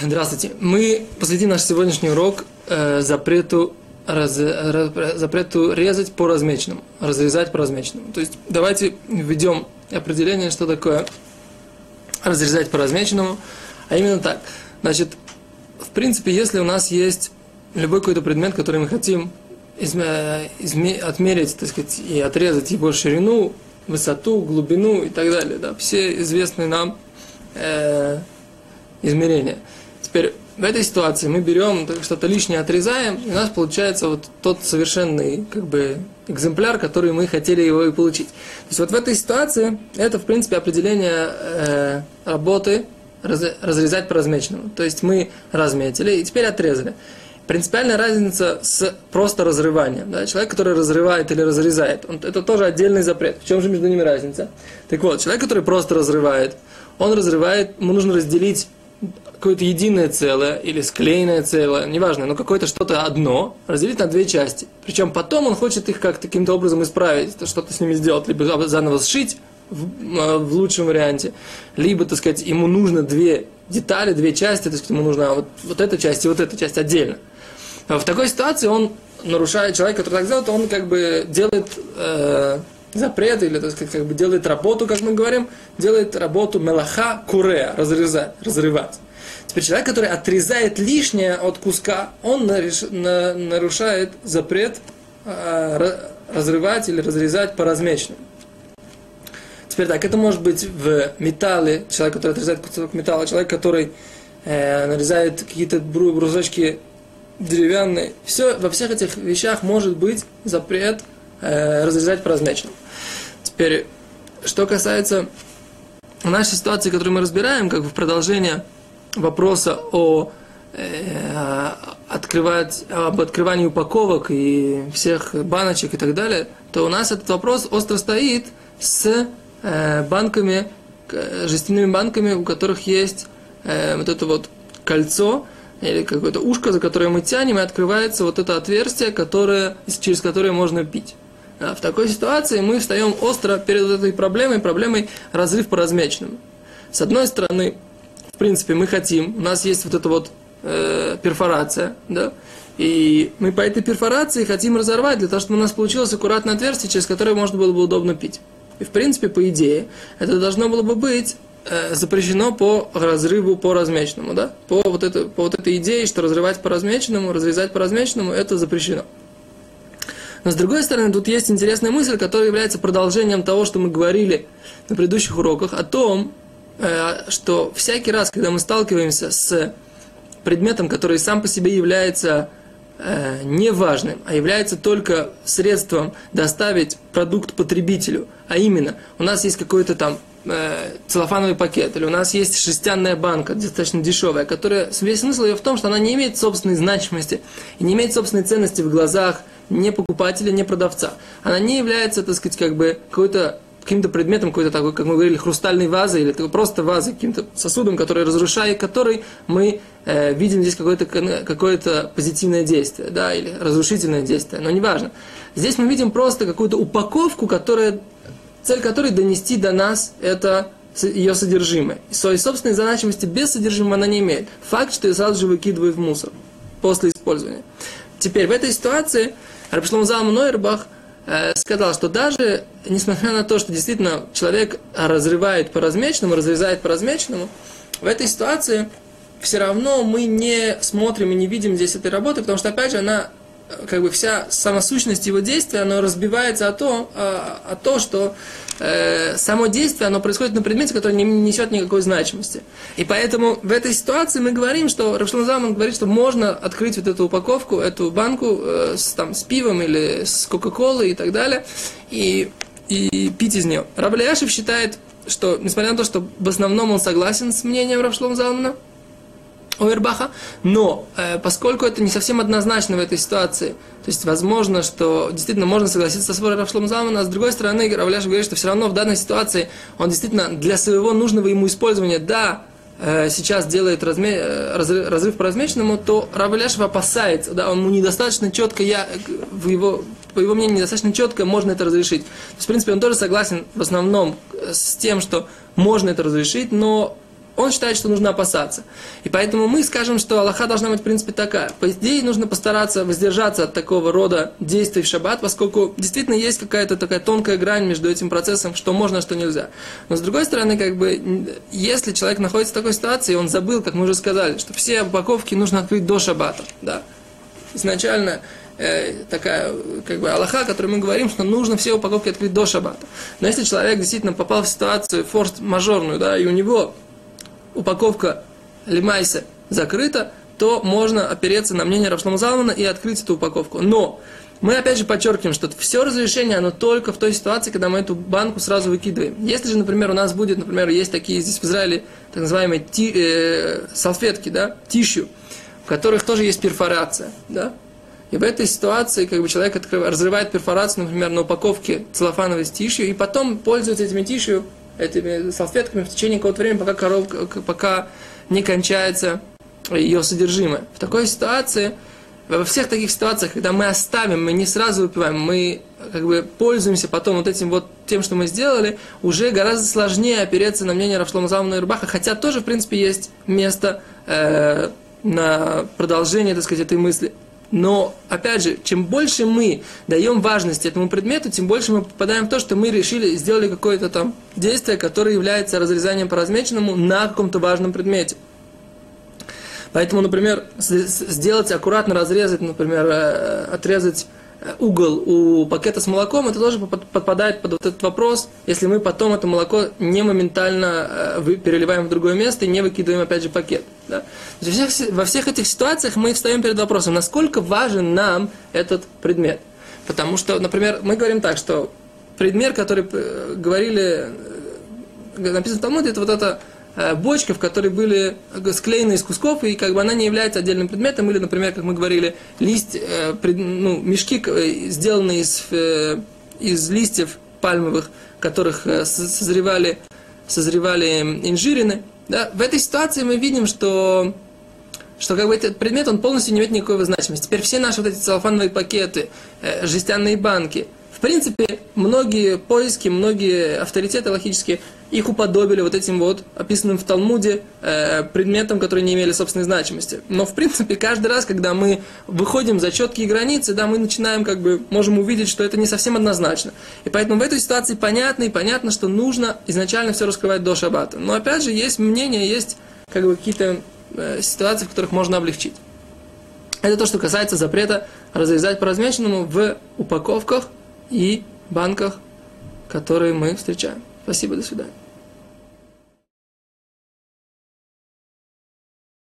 Здравствуйте. Мы посвятим наш сегодняшний урок э, запрету, раз, раз, запрету резать по размеченному, разрезать по размеченному. То есть давайте введем определение, что такое разрезать по размеченному. А именно так. Значит, в принципе, если у нас есть любой какой-то предмет, который мы хотим изме, изме, отмерить, так сказать, и отрезать его ширину, высоту, глубину и так далее, да, все известные нам э, измерения – Теперь в этой ситуации мы берем что-то лишнее, отрезаем, и у нас получается вот тот совершенный как бы, экземпляр, который мы хотели его и получить. То есть вот в этой ситуации это, в принципе, определение э, работы раз, разрезать по размеченному. То есть мы разметили и теперь отрезали. Принципиальная разница с просто разрыванием. Да? Человек, который разрывает или разрезает, он, это тоже отдельный запрет. В чем же между ними разница? Так вот, человек, который просто разрывает, он разрывает, ему нужно разделить какое-то единое целое или склеенное целое, неважно, но какое-то что-то одно, разделить на две части. Причем потом он хочет их как-то каким-то образом исправить, что-то с ними сделать, либо заново сшить в, э, в лучшем варианте, либо, так сказать, ему нужно две детали, две части, так сказать, ему нужна вот, вот эта часть и вот эта часть отдельно. В такой ситуации он нарушает, человек, который так делает, он как бы делает э, запрет, или, так сказать, как бы делает работу, как мы говорим, делает работу мелаха куре, разрезать, разрывать. Теперь человек, который отрезает лишнее от куска, он нарушает запрет а, разрывать или разрезать по размеченным. Теперь так, это может быть в металле, человек, который отрезает кусок металла, человек, который э, нарезает какие-то брусочки деревянные. Все, во всех этих вещах может быть запрет э, разрезать по размеченным. Теперь, что касается нашей ситуации, которую мы разбираем, как в продолжение вопроса о э, открывать, об открывании упаковок и всех баночек и так далее, то у нас этот вопрос остро стоит с э, банками, жестяными банками, у которых есть э, вот это вот кольцо или какое-то ушко, за которое мы тянем, и открывается вот это отверстие, которое, через которое можно пить. В такой ситуации мы встаем остро перед этой проблемой, проблемой разрыв по размеченным. С одной стороны, в принципе, мы хотим, у нас есть вот эта вот э, перфорация, да, и мы по этой перфорации хотим разорвать, для того, чтобы у нас получилось аккуратное отверстие, через которое можно было бы удобно пить. И, в принципе, по идее, это должно было бы быть э, запрещено по разрыву по размеченному, да? По вот, это, по вот этой идее, что разрывать по размеченному, разрезать по размеченному, это запрещено. Но с другой стороны, тут есть интересная мысль, которая является продолжением того, что мы говорили на предыдущих уроках, о том, что всякий раз, когда мы сталкиваемся с предметом, который сам по себе является э, неважным, а является только средством доставить продукт потребителю, а именно, у нас есть какой-то там э, целлофановый пакет, или у нас есть шестянная банка, достаточно дешевая, которая, весь смысл ее в том, что она не имеет собственной значимости и не имеет собственной ценности в глазах не покупателя, не продавца. Она не является, так сказать, как бы какой-то каким-то предметом, какой-то такой, как мы говорили, хрустальной вазой, или просто вазой, каким-то сосудом, который разрушает, который мы э, видим здесь какое-то какое позитивное действие, да, или разрушительное действие, но неважно. Здесь мы видим просто какую-то упаковку, которая, цель которой донести до нас это ее содержимое. И своей собственной значимости без содержимого она не имеет. Факт, что я сразу же выкидываю в мусор после использования. Теперь в этой ситуации Рабшлом Залм Нойербах сказал, что даже несмотря на то, что действительно человек разрывает по размеченному, разрезает по размеченному, в этой ситуации все равно мы не смотрим и не видим здесь этой работы, потому что, опять же, она как бы вся самосущность его действия, она разбивается о то, о, о то что э, само действие, оно происходит на предмете, который не несет никакой значимости. И поэтому в этой ситуации мы говорим, что Рафшлан Заман говорит, что можно открыть вот эту упаковку, эту банку э, с, там, с пивом или с Кока-Колой и так далее, и, и пить из нее. Рабляшев считает, что, несмотря на то, что в основном он согласен с мнением Рафшлом Залмана, Овербаха, но э, поскольку это не совсем однозначно в этой ситуации, то есть возможно, что действительно можно согласиться с Рафшлом Залмана, а с другой стороны, Равляш говорит, что все равно в данной ситуации он действительно для своего нужного ему использования, да, э, сейчас делает разме, э, разрыв, разрыв по размеченному, то Равляшев опасается, да, он ему недостаточно четко, я, в его, по его мнению, недостаточно четко можно это разрешить. То есть, в принципе, он тоже согласен в основном с тем, что можно это разрешить, но он считает, что нужно опасаться. И поэтому мы скажем, что Аллаха должна быть, в принципе, такая. По идее, нужно постараться воздержаться от такого рода действий в шаббат, поскольку действительно есть какая-то такая тонкая грань между этим процессом, что можно, что нельзя. Но с другой стороны, как бы, если человек находится в такой ситуации, он забыл, как мы уже сказали, что все упаковки нужно открыть до шаббата. Да. Изначально э, такая как бы Аллаха, о которой мы говорим, что нужно все упаковки открыть до шаббата. Но если человек действительно попал в ситуацию форс-мажорную, да, и у него упаковка лимайса закрыта, то можно опереться на мнение Равшлама Залмана и открыть эту упаковку. Но мы опять же подчеркиваем, что все разрешение, оно только в той ситуации, когда мы эту банку сразу выкидываем. Если же, например, у нас будет, например, есть такие здесь в Израиле так называемые ти, э, салфетки, да, тищу, в которых тоже есть перфорация, да, и в этой ситуации как бы человек открывает, разрывает перфорацию, например, на упаковке целлофановой с тишью, и потом пользуется этими тишью, этими салфетками в течение какого-то времени, пока, коровка, пока не кончается ее содержимое. В такой ситуации, во всех таких ситуациях, когда мы оставим, мы не сразу выпиваем, мы как бы пользуемся потом вот этим вот тем, что мы сделали, уже гораздо сложнее опереться на мнение Равшлома Залмана и Рубаха, хотя тоже, в принципе, есть место э, на продолжение, так сказать, этой мысли. Но, опять же, чем больше мы даем важности этому предмету, тем больше мы попадаем в то, что мы решили, сделали какое-то там действие, которое является разрезанием по размеченному на каком-то важном предмете. Поэтому, например, сделать аккуратно разрезать, например, э, отрезать угол у пакета с молоком, это тоже подпадает под вот этот вопрос, если мы потом это молоко не моментально э, переливаем в другое место и не выкидываем опять же пакет. Да? Во, всех, во всех этих ситуациях мы встаем перед вопросом, насколько важен нам этот предмет. Потому что, например, мы говорим так, что предмет, который э, говорили, э, написано в Талмуде, это вот это Э, бочка, в которой были склеены из кусков, и как бы она не является отдельным предметом, или, например, как мы говорили, лист, э, ну, мешки, э, сделанные из, из листьев пальмовых, которых созревали, созревали инжирины. Да? В этой ситуации мы видим, что что как бы этот предмет, он полностью не имеет никакой значимости. Теперь все наши вот эти целлофановые пакеты, жестяные банки, в принципе, многие поиски, многие авторитеты логические их уподобили вот этим вот описанным в Талмуде э, предметам, которые не имели собственной значимости. Но в принципе каждый раз, когда мы выходим за четкие границы, да, мы начинаем как бы можем увидеть, что это не совсем однозначно. И поэтому в этой ситуации понятно и понятно, что нужно изначально все раскрывать до шаббата. Но опять же есть мнение, есть как бы какие-то э, ситуации, в которых можно облегчить. Это то, что касается запрета разрезать по размеченному в упаковках и банках, которые мы встречаем. Спасибо, до свидания.